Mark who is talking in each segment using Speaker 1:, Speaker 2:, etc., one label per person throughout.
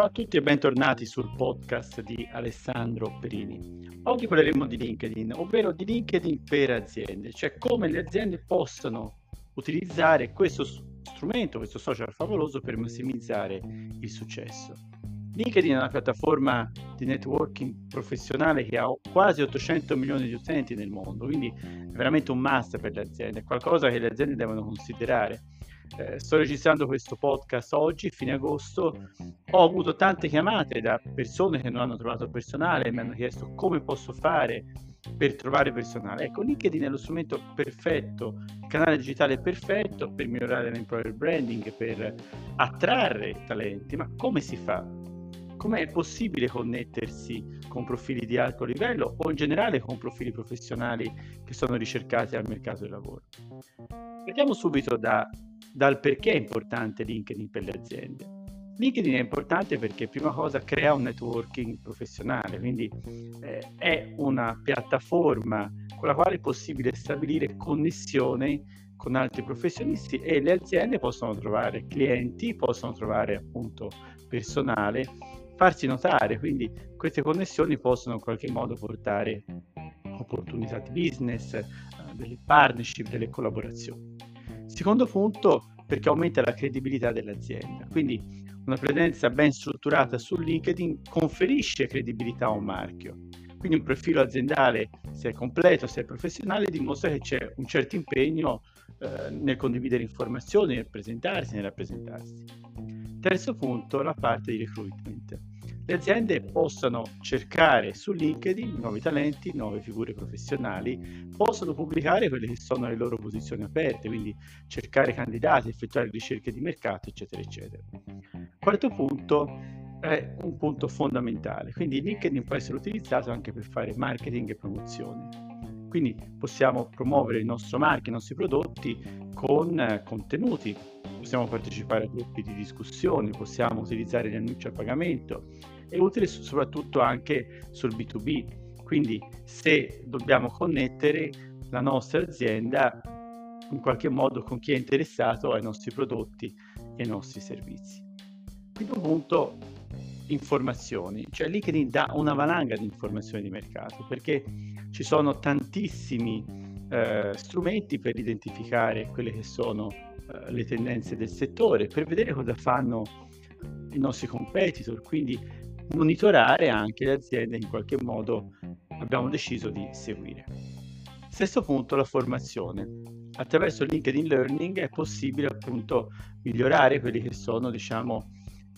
Speaker 1: Ciao a tutti e bentornati sul podcast di Alessandro Perini. Oggi parleremo di LinkedIn, ovvero di LinkedIn per aziende, cioè come le aziende possono utilizzare questo strumento, questo social favoloso per massimizzare il successo. LinkedIn è una piattaforma di networking professionale che ha quasi 800 milioni di utenti nel mondo, quindi è veramente un must per le aziende, qualcosa che le aziende devono considerare eh, sto registrando questo podcast oggi, fine agosto, ho avuto tante chiamate da persone che non hanno trovato personale e mi hanno chiesto come posso fare per trovare personale. Ecco, LinkedIn è lo strumento perfetto, il canale digitale perfetto per migliorare l'employer branding, per attrarre talenti, ma come si fa? Com'è possibile connettersi con profili di alto livello o in generale con profili professionali che sono ricercati al mercato del lavoro? Vediamo subito da dal perché è importante LinkedIn per le aziende. LinkedIn è importante perché prima cosa crea un networking professionale, quindi eh, è una piattaforma con la quale è possibile stabilire connessione con altri professionisti e le aziende possono trovare clienti, possono trovare appunto personale, farsi notare, quindi queste connessioni possono in qualche modo portare opportunità di business, eh, delle partnership, delle collaborazioni. Secondo punto, perché aumenta la credibilità dell'azienda. Quindi una presenza ben strutturata su LinkedIn conferisce credibilità a un marchio. Quindi un profilo aziendale, se è completo, se è professionale, dimostra che c'è un certo impegno eh, nel condividere informazioni, nel presentarsi, nel rappresentarsi. Terzo punto, la parte di recruitment le aziende possano cercare su LinkedIn nuovi talenti, nuove figure professionali, possono pubblicare quelle che sono le loro posizioni aperte, quindi cercare candidati, effettuare ricerche di mercato, eccetera, eccetera. Quarto punto è un punto fondamentale, quindi LinkedIn può essere utilizzato anche per fare marketing e promozione. Quindi possiamo promuovere il nostro marchio, i nostri prodotti con eh, contenuti, possiamo partecipare a gruppi di discussione, possiamo utilizzare gli annunci a pagamento, è utile soprattutto anche sul B2B, quindi se dobbiamo connettere la nostra azienda in qualche modo con chi è interessato ai nostri prodotti e ai nostri servizi. Quinto punto, informazioni, cioè LinkedIn dà una valanga di informazioni di mercato perché ci sono tantissimi eh, strumenti per identificare quelle che sono eh, le tendenze del settore, per vedere cosa fanno i nostri competitor, quindi monitorare anche le aziende in qualche modo abbiamo deciso di seguire. Stesso punto, la formazione. Attraverso LinkedIn Learning è possibile appunto migliorare quelli che sono, diciamo,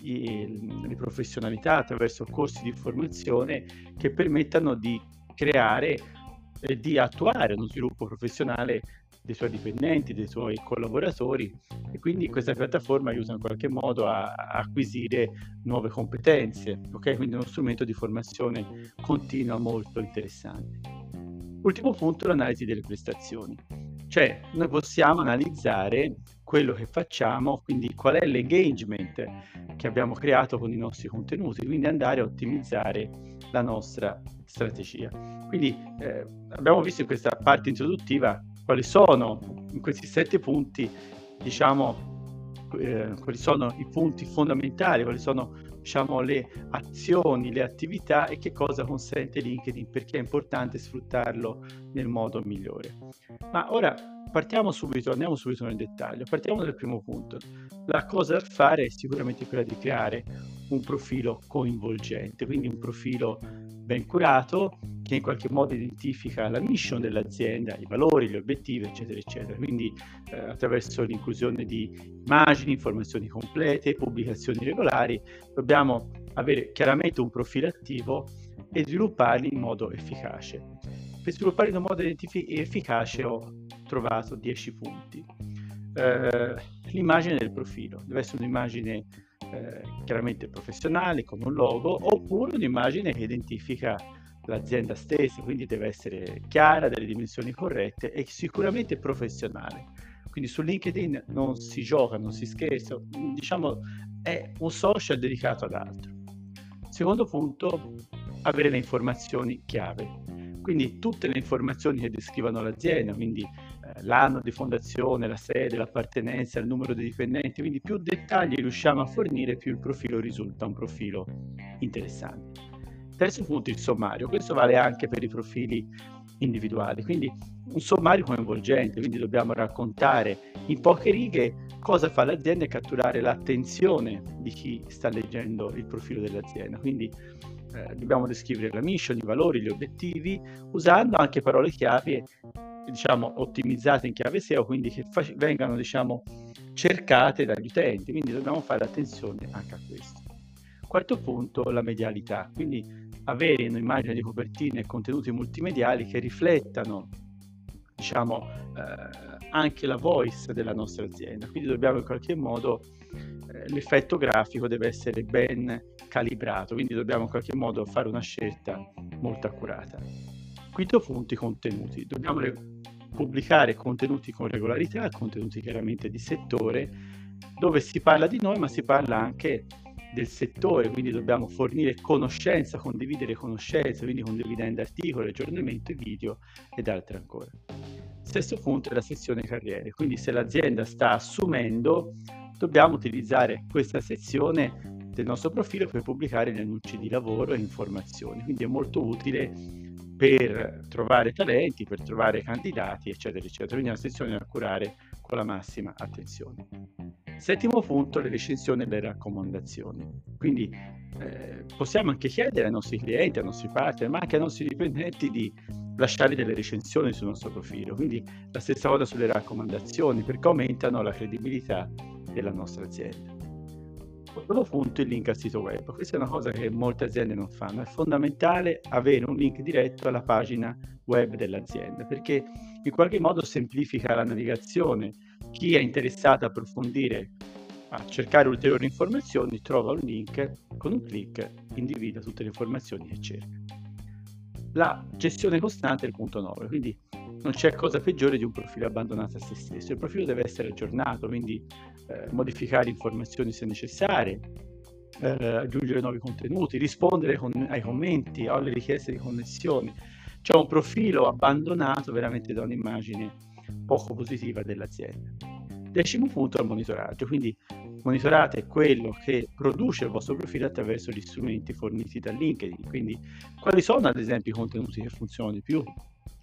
Speaker 1: i, le professionalità attraverso corsi di formazione che permettano di creare e di attuare uno sviluppo professionale dei suoi dipendenti, dei suoi collaboratori e quindi questa piattaforma aiuta in qualche modo a, acquisire nuove competenze, ok? Quindi è uno strumento di formazione continua molto interessante. Ultimo punto, l'analisi delle prestazioni. Cioè, noi possiamo analizzare quello che facciamo, quindi qual è l'engagement che abbiamo creato con i nostri contenuti, quindi andare a ottimizzare la nostra strategia. Quindi eh, abbiamo visto in questa parte introduttiva quali sono in questi sette punti, diciamo, eh, quali sono i punti fondamentali, quali sono diciamo, le azioni, le attività e che cosa consente LinkedIn, perché è importante sfruttarlo nel modo migliore. Ma ora partiamo subito, andiamo subito nel dettaglio. Partiamo dal primo punto. La cosa da fare è sicuramente quella di creare un profilo coinvolgente, quindi un profilo ben curato che in qualche modo identifica la mission dell'azienda, i valori, gli obiettivi, eccetera, eccetera. Quindi eh, attraverso l'inclusione di immagini, informazioni complete, pubblicazioni regolari, dobbiamo avere chiaramente un profilo attivo e svilupparli in modo efficace. Per svilupparli in un modo efficace ho trovato 10 punti. Eh, l'immagine del profilo deve essere un'immagine eh, chiaramente professionale con un logo oppure un'immagine che identifica l'azienda stessa, quindi deve essere chiara, delle dimensioni corrette e sicuramente professionale. Quindi su LinkedIn non si gioca, non si scherza, diciamo è un social dedicato ad altro. Secondo punto, avere le informazioni chiave. quindi tutte le informazioni che descrivono l'azienda, quindi l'anno di fondazione, la sede, l'appartenenza, il numero dei dipendenti, quindi più dettagli riusciamo a fornire, più il profilo risulta un profilo interessante. Terzo punto, il sommario. Questo vale anche per i profili individuali, quindi un sommario coinvolgente, quindi dobbiamo raccontare in poche righe cosa fa l'azienda e catturare l'attenzione di chi sta leggendo il profilo dell'azienda. Quindi eh, dobbiamo descrivere la mission, i valori, gli obiettivi, usando anche parole chiave diciamo ottimizzate in chiave SEO, quindi che fac- vengano diciamo cercate dagli utenti, quindi dobbiamo fare attenzione anche a questo. Quarto punto, la medialità, quindi avere un'immagine di copertina e contenuti multimediali che riflettano diciamo eh, anche la voice della nostra azienda, quindi dobbiamo in qualche modo eh, l'effetto grafico deve essere ben calibrato, quindi dobbiamo in qualche modo fare una scelta molto accurata. Quinto punto, i contenuti. Dobbiamo re- pubblicare contenuti con regolarità, contenuti chiaramente di settore, dove si parla di noi, ma si parla anche del settore, quindi dobbiamo fornire conoscenza, condividere conoscenze, quindi condividendo articoli, aggiornamenti, video ed altro ancora. Stesso punto è la sezione carriere, quindi se l'azienda sta assumendo, dobbiamo utilizzare questa sezione del nostro profilo per pubblicare gli annunci di lavoro e informazioni. Quindi è molto utile per trovare talenti, per trovare candidati, eccetera, eccetera. Quindi è una sezione da curare con la massima attenzione. Settimo punto, le recensioni e le raccomandazioni. Quindi eh, possiamo anche chiedere ai nostri clienti, ai nostri partner, ma anche ai nostri dipendenti di lasciare delle recensioni sul nostro profilo. Quindi la stessa cosa sulle raccomandazioni, perché aumentano la credibilità della nostra azienda. Quello punto il link al sito web. Questa è una cosa che molte aziende non fanno. È fondamentale avere un link diretto alla pagina web dell'azienda perché in qualche modo semplifica la navigazione. Chi è interessato a approfondire, a cercare ulteriori informazioni, trova un link, con un clic individua tutte le informazioni che cerca. La gestione costante è il punto 9, quindi non c'è cosa peggiore di un profilo abbandonato a se stesso. Il profilo deve essere aggiornato, quindi eh, modificare informazioni se necessarie, eh, aggiungere nuovi contenuti, rispondere con, ai commenti, alle richieste di connessione. C'è un profilo abbandonato veramente da un'immagine poco positiva dell'azienda. Decimo punto è il monitoraggio, quindi monitorate quello che produce il vostro profilo attraverso gli strumenti forniti da LinkedIn, quindi quali sono ad esempio i contenuti che funzionano di più,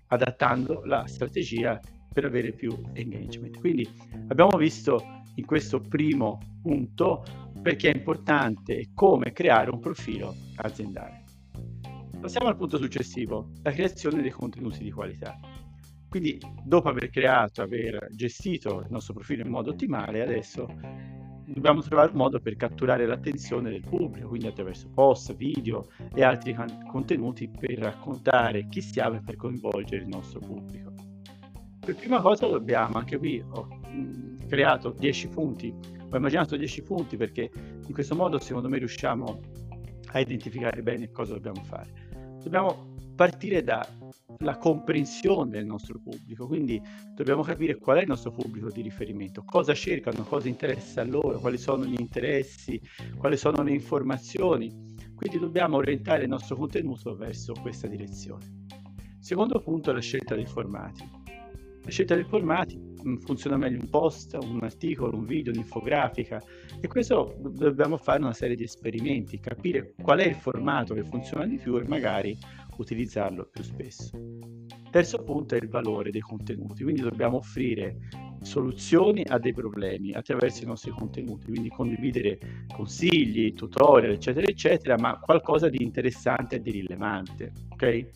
Speaker 1: adattando la strategia per avere più engagement. Quindi abbiamo visto in questo primo punto perché è importante come creare un profilo aziendale. Passiamo al punto successivo, la creazione dei contenuti di qualità. Quindi dopo aver creato, aver gestito il nostro profilo in modo ottimale, adesso dobbiamo trovare un modo per catturare l'attenzione del pubblico, quindi attraverso post, video e altri can- contenuti per raccontare chi siamo e per coinvolgere il nostro pubblico. Per prima cosa dobbiamo, anche qui ho mh, creato 10 punti, ho immaginato 10 punti perché in questo modo secondo me riusciamo a identificare bene cosa dobbiamo fare. Dobbiamo partire dalla comprensione del nostro pubblico, quindi dobbiamo capire qual è il nostro pubblico di riferimento, cosa cercano, cosa interessa a loro, quali sono gli interessi, quali sono le informazioni. Quindi dobbiamo orientare il nostro contenuto verso questa direzione. Secondo punto, la scelta dei formati. La scelta dei formati mm, funziona meglio un post, un articolo, un video, un'infografica e questo dobbiamo fare una serie di esperimenti, capire qual è il formato che funziona di più e magari utilizzarlo più spesso. Terzo punto è il valore dei contenuti, quindi dobbiamo offrire soluzioni a dei problemi attraverso i nostri contenuti, quindi condividere consigli, tutorial, eccetera, eccetera, ma qualcosa di interessante e di rilevante. Ok?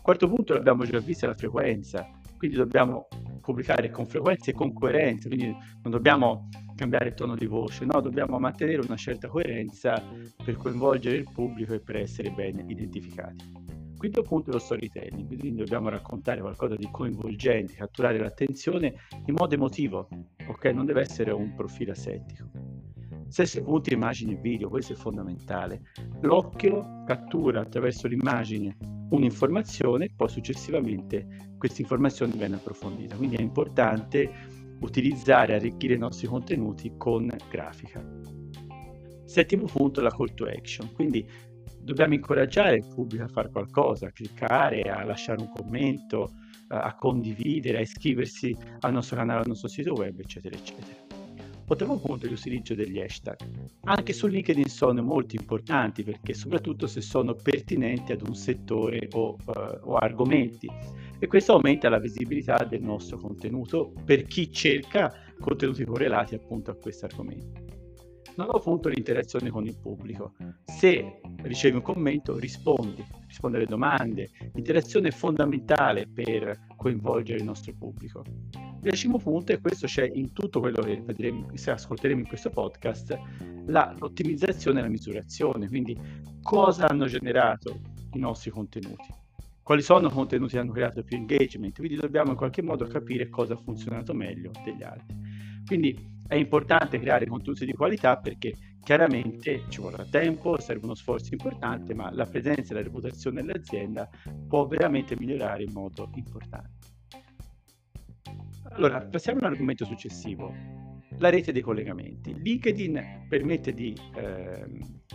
Speaker 1: Quarto punto l'abbiamo già visto, la frequenza, quindi dobbiamo pubblicare con frequenza e con coerenza, quindi non dobbiamo cambiare il tono di voce, no, dobbiamo mantenere una certa coerenza per coinvolgere il pubblico e per essere ben identificati. Quinto punto è lo storytelling, quindi dobbiamo raccontare qualcosa di coinvolgente, catturare l'attenzione in modo emotivo, ok? Non deve essere un profilo asettico. Sesto punto, immagini e video, questo è fondamentale. L'occhio cattura attraverso l'immagine un'informazione, poi successivamente questa informazione viene approfondita. Quindi è importante utilizzare e arricchire i nostri contenuti con grafica. Settimo punto, la call to action. Quindi dobbiamo incoraggiare il pubblico a fare qualcosa, a cliccare, a lasciare un commento, a condividere, a iscriversi al nostro canale, al nostro sito web, eccetera, eccetera. Ottavo punto è l'utilizzo degli hashtag. Anche su LinkedIn sono molto importanti perché soprattutto se sono pertinenti ad un settore o, uh, o argomenti e questo aumenta la visibilità del nostro contenuto per chi cerca contenuti correlati appunto a questo argomento. Nono punto, l'interazione con il pubblico. Se ricevi un commento, rispondi, rispondi alle domande. L'interazione è fondamentale per coinvolgere il nostro pubblico. Il decimo punto, e questo c'è in tutto quello che vedremo, se ascolteremo in questo podcast, la, l'ottimizzazione e la misurazione. Quindi cosa hanno generato i nostri contenuti quali sono i contenuti che hanno creato più engagement, quindi dobbiamo in qualche modo capire cosa ha funzionato meglio degli altri. Quindi è importante creare contenuti di qualità perché chiaramente ci vorrà tempo, serve uno sforzo importante, ma la presenza e la reputazione dell'azienda può veramente migliorare in modo importante. Allora, passiamo all'argomento successivo, la rete dei collegamenti. LinkedIn permette di eh,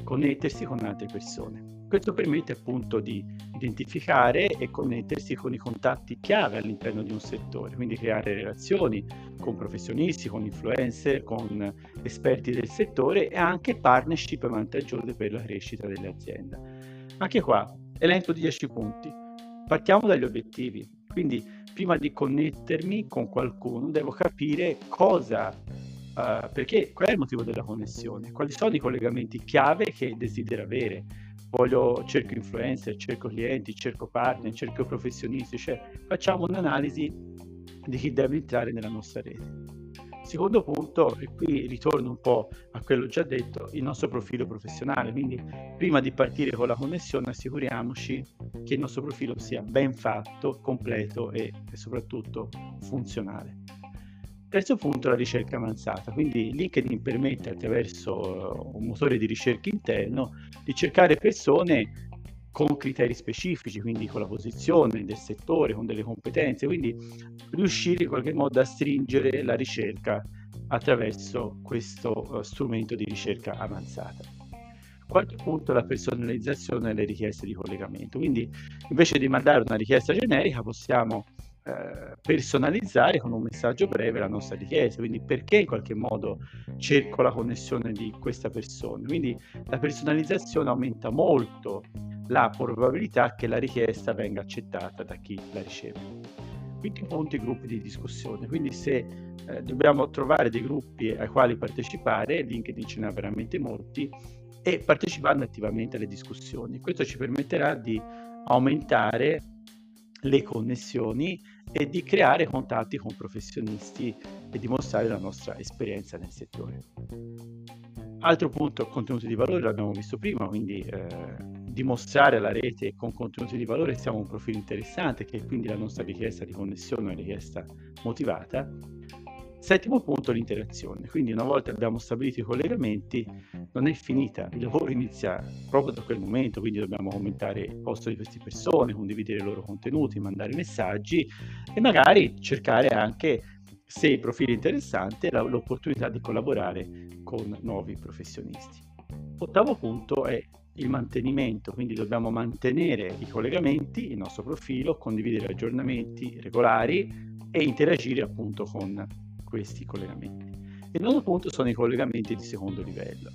Speaker 1: connettersi con altre persone. Questo permette appunto di identificare e connettersi con i contatti chiave all'interno di un settore, quindi creare relazioni con professionisti, con influencer, con esperti del settore e anche partnership vantaggiose per la crescita dell'azienda. Anche qua, elenco di 10 punti. Partiamo dagli obiettivi, quindi prima di connettermi con qualcuno devo capire cosa Uh, perché qual è il motivo della connessione? Quali sono i collegamenti chiave che desidero avere? Voglio, cerco influencer, cerco clienti, cerco partner, cerco professionisti, cioè facciamo un'analisi di chi deve entrare nella nostra rete. Secondo punto, e qui ritorno un po' a quello già detto, il nostro profilo professionale, quindi prima di partire con la connessione assicuriamoci che il nostro profilo sia ben fatto, completo e, e soprattutto funzionale. Terzo punto, la ricerca avanzata. Quindi LinkedIn permette attraverso un motore di ricerca interno di cercare persone con criteri specifici, quindi con la posizione del settore, con delle competenze, quindi riuscire in qualche modo a stringere la ricerca attraverso questo uh, strumento di ricerca avanzata. Quarto punto, la personalizzazione delle richieste di collegamento. Quindi invece di mandare una richiesta generica possiamo eh, personalizzare con un messaggio breve la nostra richiesta, quindi perché in qualche modo cerco la connessione di questa persona. Quindi la personalizzazione aumenta molto la probabilità che la richiesta venga accettata da chi la riceve. Punto i gruppi di discussione, quindi se eh, dobbiamo trovare dei gruppi ai quali partecipare, LinkedIn ce ne ha veramente molti, e partecipando attivamente alle discussioni. Questo ci permetterà di aumentare le connessioni e di creare contatti con professionisti e dimostrare la nostra esperienza nel settore. Altro punto, contenuti di valore, l'abbiamo visto prima, quindi eh, dimostrare alla rete con contenuti di valore siamo un profilo interessante, che quindi la nostra richiesta di connessione è una richiesta motivata Settimo punto, l'interazione. Quindi una volta abbiamo stabilito i collegamenti, non è finita, il lavoro inizia proprio da quel momento, quindi dobbiamo commentare il posto di queste persone, condividere i loro contenuti, mandare messaggi e magari cercare anche, se il profilo è interessante, l'opportunità di collaborare con nuovi professionisti. Ottavo punto è il mantenimento, quindi dobbiamo mantenere i collegamenti, il nostro profilo, condividere aggiornamenti regolari e interagire appunto con questi collegamenti. Il nono punto sono i collegamenti di secondo livello.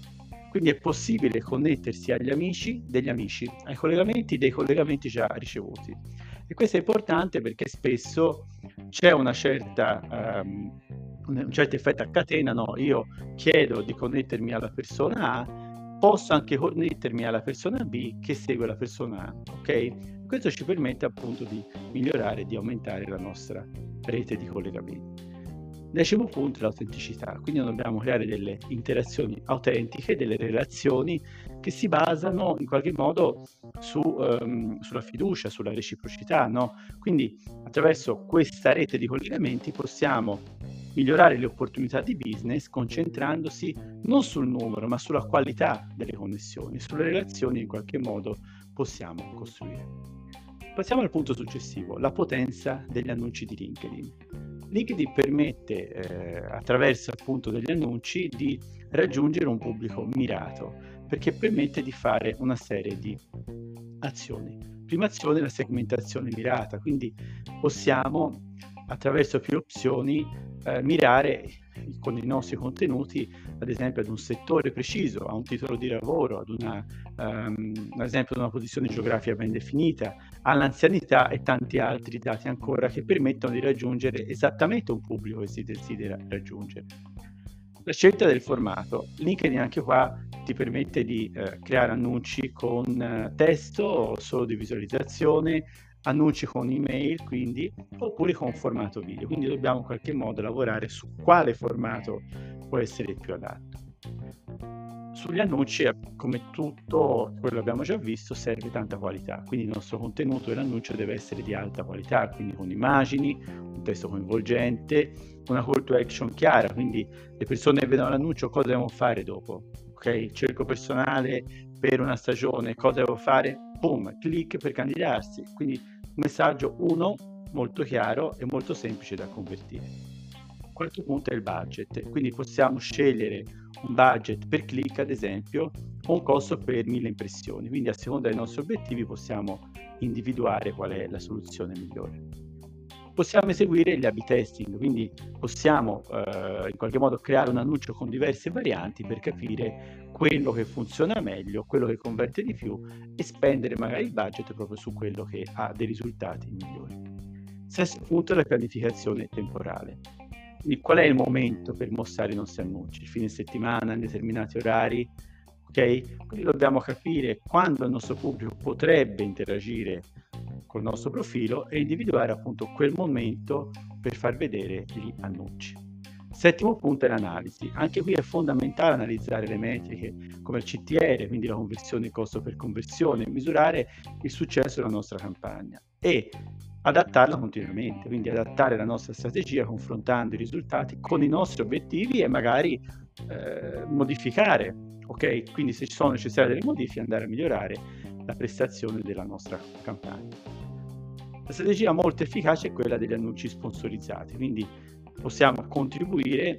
Speaker 1: Quindi è possibile connettersi agli amici degli amici, ai collegamenti dei collegamenti già ricevuti. E questo è importante perché spesso c'è certa, um, un certo effetto a catena, no? Io chiedo di connettermi alla persona A, posso anche connettermi alla persona B che segue la persona A, ok? Questo ci permette appunto di migliorare, di aumentare la nostra rete di collegamenti. Decimo punto è l'autenticità, quindi dobbiamo creare delle interazioni autentiche, delle relazioni che si basano in qualche modo su, um, sulla fiducia, sulla reciprocità. No? Quindi attraverso questa rete di collegamenti possiamo migliorare le opportunità di business concentrandosi non sul numero ma sulla qualità delle connessioni, sulle relazioni che in qualche modo possiamo costruire. Passiamo al punto successivo, la potenza degli annunci di LinkedIn. LinkedIn permette eh, attraverso appunto degli annunci di raggiungere un pubblico mirato. perché permette di fare una serie di azioni. Prima azione è la segmentazione mirata, quindi possiamo attraverso più opzioni eh, mirare con i nostri contenuti ad esempio ad un settore preciso, a un titolo di lavoro, ad una, um, ad esempio ad una posizione geografica ben definita, all'anzianità e tanti altri dati ancora che permettono di raggiungere esattamente un pubblico che si desidera raggiungere. La scelta del formato, LinkedIn anche qua ti permette di eh, creare annunci con eh, testo o solo di visualizzazione, annunci con email, quindi, oppure con formato video. Quindi dobbiamo in qualche modo lavorare su quale formato può essere più adatto. Sugli annunci, come tutto quello che abbiamo già visto, serve tanta qualità, quindi il nostro contenuto dell'annuncio deve essere di alta qualità, quindi con immagini, un testo coinvolgente, una call to action chiara, quindi le persone che vedono l'annuncio cosa devono fare dopo, ok? Cerco personale per una stagione, cosa devo fare? Boom, clic per candidarsi, quindi messaggio 1 molto chiaro e molto semplice da convertire. Quarto punto è il budget, quindi possiamo scegliere un budget per click ad esempio o un costo per mille impressioni, quindi a seconda dei nostri obiettivi possiamo individuare qual è la soluzione migliore possiamo eseguire gli A-B testing, quindi possiamo eh, in qualche modo creare un annuncio con diverse varianti per capire quello che funziona meglio, quello che converte di più e spendere magari il budget proprio su quello che ha dei risultati migliori. Sesto punto è la pianificazione temporale. Qual è il momento per mostrare i nostri annunci? Il fine settimana, in determinati orari? Ok? Quindi dobbiamo capire quando il nostro pubblico potrebbe interagire col nostro profilo e individuare appunto quel momento per far vedere gli annunci. Settimo punto è l'analisi. Anche qui è fondamentale analizzare le metriche come il CTR, quindi la conversione costo per conversione, misurare il successo della nostra campagna e adattarla continuamente, quindi adattare la nostra strategia confrontando i risultati con i nostri obiettivi e magari eh, modificare, ok? Quindi se ci sono necessarie delle modifiche andare a migliorare la prestazione della nostra campagna. La strategia molto efficace è quella degli annunci sponsorizzati, quindi possiamo contribuire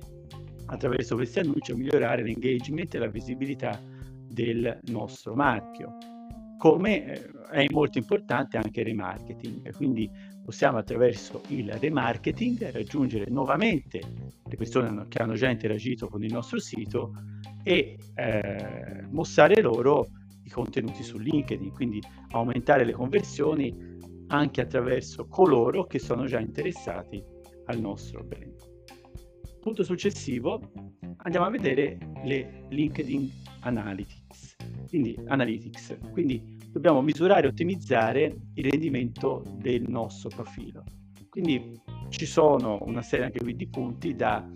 Speaker 1: attraverso questi annunci a migliorare l'engagement e la visibilità del nostro marchio. Come eh, è molto importante anche il remarketing, quindi possiamo attraverso il remarketing raggiungere nuovamente le persone che hanno già interagito con il nostro sito e eh, mostrare loro i contenuti su LinkedIn, quindi aumentare le conversioni anche attraverso coloro che sono già interessati al nostro brand. Punto successivo, andiamo a vedere le LinkedIn Analytics. Quindi, analytics. Quindi dobbiamo misurare e ottimizzare il rendimento del nostro profilo. Quindi ci sono una serie anche qui di punti da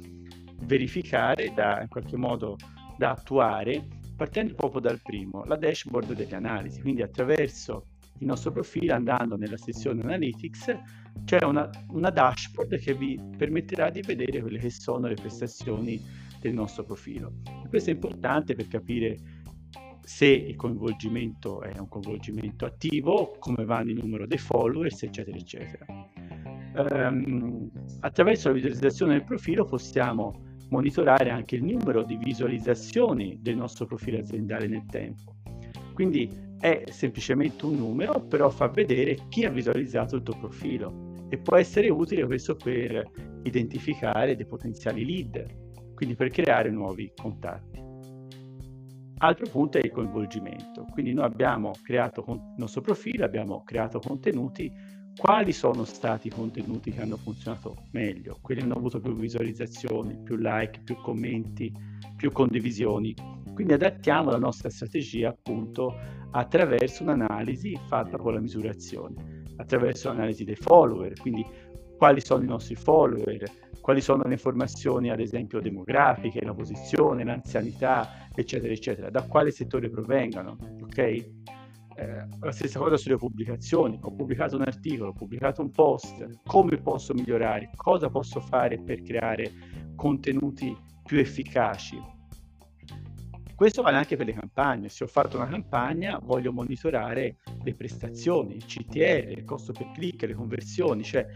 Speaker 1: verificare, da in qualche modo da attuare, partendo proprio dal primo, la dashboard delle analisi. Quindi attraverso il nostro profilo andando nella sezione Analytics c'è una, una dashboard che vi permetterà di vedere quelle che sono le prestazioni del nostro profilo. E questo è importante per capire se il coinvolgimento è un coinvolgimento attivo, come va il numero dei followers, eccetera, eccetera. Um, attraverso la visualizzazione del profilo possiamo monitorare anche il numero di visualizzazioni del nostro profilo aziendale nel tempo. Quindi è semplicemente un numero, però fa vedere chi ha visualizzato il tuo profilo e può essere utile questo per identificare dei potenziali lead, quindi per creare nuovi contatti. Altro punto è il coinvolgimento, quindi noi abbiamo creato il nostro profilo, abbiamo creato contenuti, quali sono stati i contenuti che hanno funzionato meglio, quelli che hanno avuto più visualizzazioni, più like, più commenti, più condivisioni. Quindi adattiamo la nostra strategia appunto attraverso un'analisi fatta con la misurazione, attraverso l'analisi dei follower, quindi quali sono i nostri follower, quali sono le informazioni ad esempio demografiche, la posizione, l'anzianità, eccetera, eccetera, da quale settore provengano, ok? Eh, la stessa cosa sulle pubblicazioni, ho pubblicato un articolo, ho pubblicato un post, come posso migliorare, cosa posso fare per creare contenuti più efficaci, questo vale anche per le campagne. Se ho fatto una campagna, voglio monitorare le prestazioni, il CTR, il costo per click, le conversioni, cioè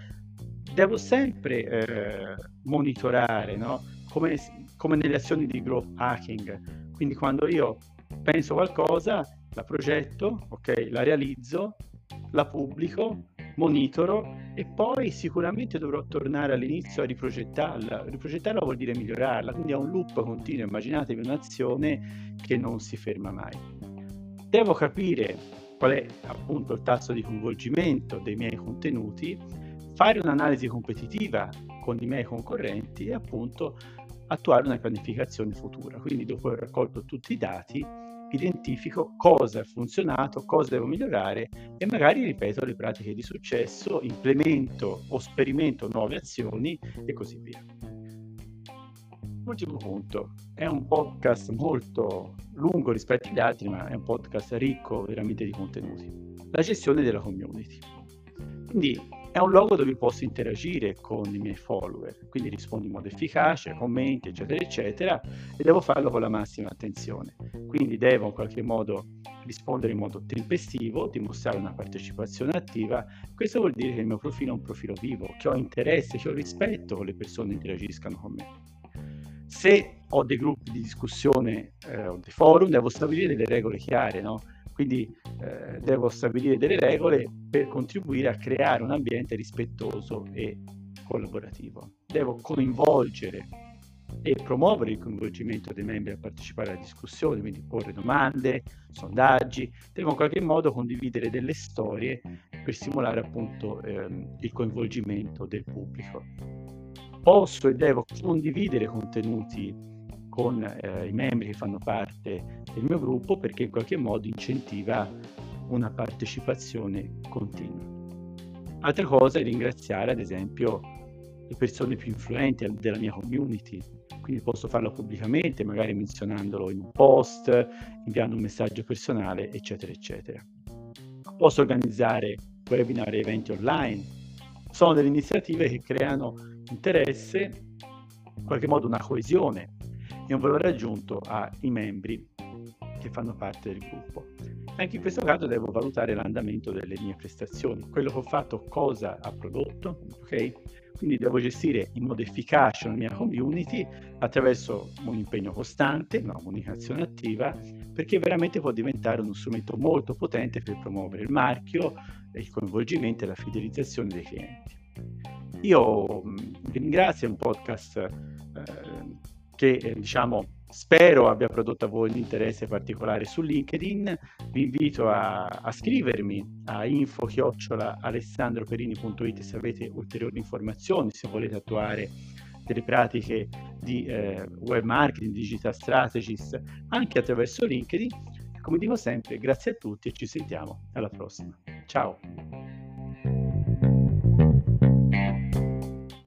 Speaker 1: devo sempre eh, monitorare, no? come, come, nelle azioni di growth hacking. Quindi quando io penso qualcosa, la progetto, ok, la realizzo, la pubblico, monitoro e poi sicuramente dovrò tornare all'inizio a riprogettarla. Riprogettarla vuol dire migliorarla, quindi è un loop continuo. Immaginatevi un'azione che non si ferma mai. Devo capire qual è appunto il tasso di coinvolgimento dei miei contenuti, fare un'analisi competitiva con i miei concorrenti e appunto attuare una pianificazione futura. Quindi dopo aver raccolto tutti i dati, identifico cosa ha funzionato, cosa devo migliorare e magari ripeto le pratiche di successo, implemento o sperimento nuove azioni e così via. Ultimo punto, è un podcast molto lungo rispetto agli altri, ma è un podcast ricco veramente di contenuti. La gestione della community. Quindi è un luogo dove posso interagire con i miei follower, quindi rispondo in modo efficace, commenti, eccetera, eccetera, e devo farlo con la massima attenzione. Quindi devo in qualche modo rispondere in modo tempestivo, dimostrare una partecipazione attiva. Questo vuol dire che il mio profilo è un profilo vivo, che ho interesse, che ho rispetto con le persone che interagiscano con me. Se ho dei gruppi di discussione eh, o dei forum, devo stabilire delle regole chiare, no? Quindi eh, devo stabilire delle regole per contribuire a creare un ambiente rispettoso e collaborativo. Devo coinvolgere e promuovere il coinvolgimento dei membri a partecipare alla discussione, quindi porre domande, sondaggi, devo in qualche modo condividere delle storie per stimolare appunto ehm, il coinvolgimento del pubblico. Posso e devo condividere contenuti con eh, i membri che fanno parte del mio gruppo perché in qualche modo incentiva una partecipazione continua. Altra cosa è ringraziare ad esempio le persone più influenti della mia community, quindi posso farlo pubblicamente, magari menzionandolo in un post, inviando un messaggio personale, eccetera, eccetera. Posso organizzare webinar e eventi online. Sono delle iniziative che creano interesse, in qualche modo una coesione e un valore aggiunto ai membri che fanno parte del gruppo. Anche in questo caso devo valutare l'andamento delle mie prestazioni, quello che ho fatto cosa ha prodotto, ok? Quindi devo gestire in modo efficace la mia community attraverso un impegno costante, una comunicazione attiva, perché veramente può diventare uno strumento molto potente per promuovere il marchio, il coinvolgimento e la fidelizzazione dei clienti. Io vi ringrazio, è un podcast eh, che eh, diciamo spero abbia prodotto a voi un interesse particolare su LinkedIn. Vi invito a, a scrivermi a info-alessandroperini.it se avete ulteriori informazioni, se volete attuare delle pratiche di eh, web marketing, digital strategies, anche attraverso LinkedIn. Come dico sempre, grazie a tutti e ci sentiamo alla prossima. Ciao!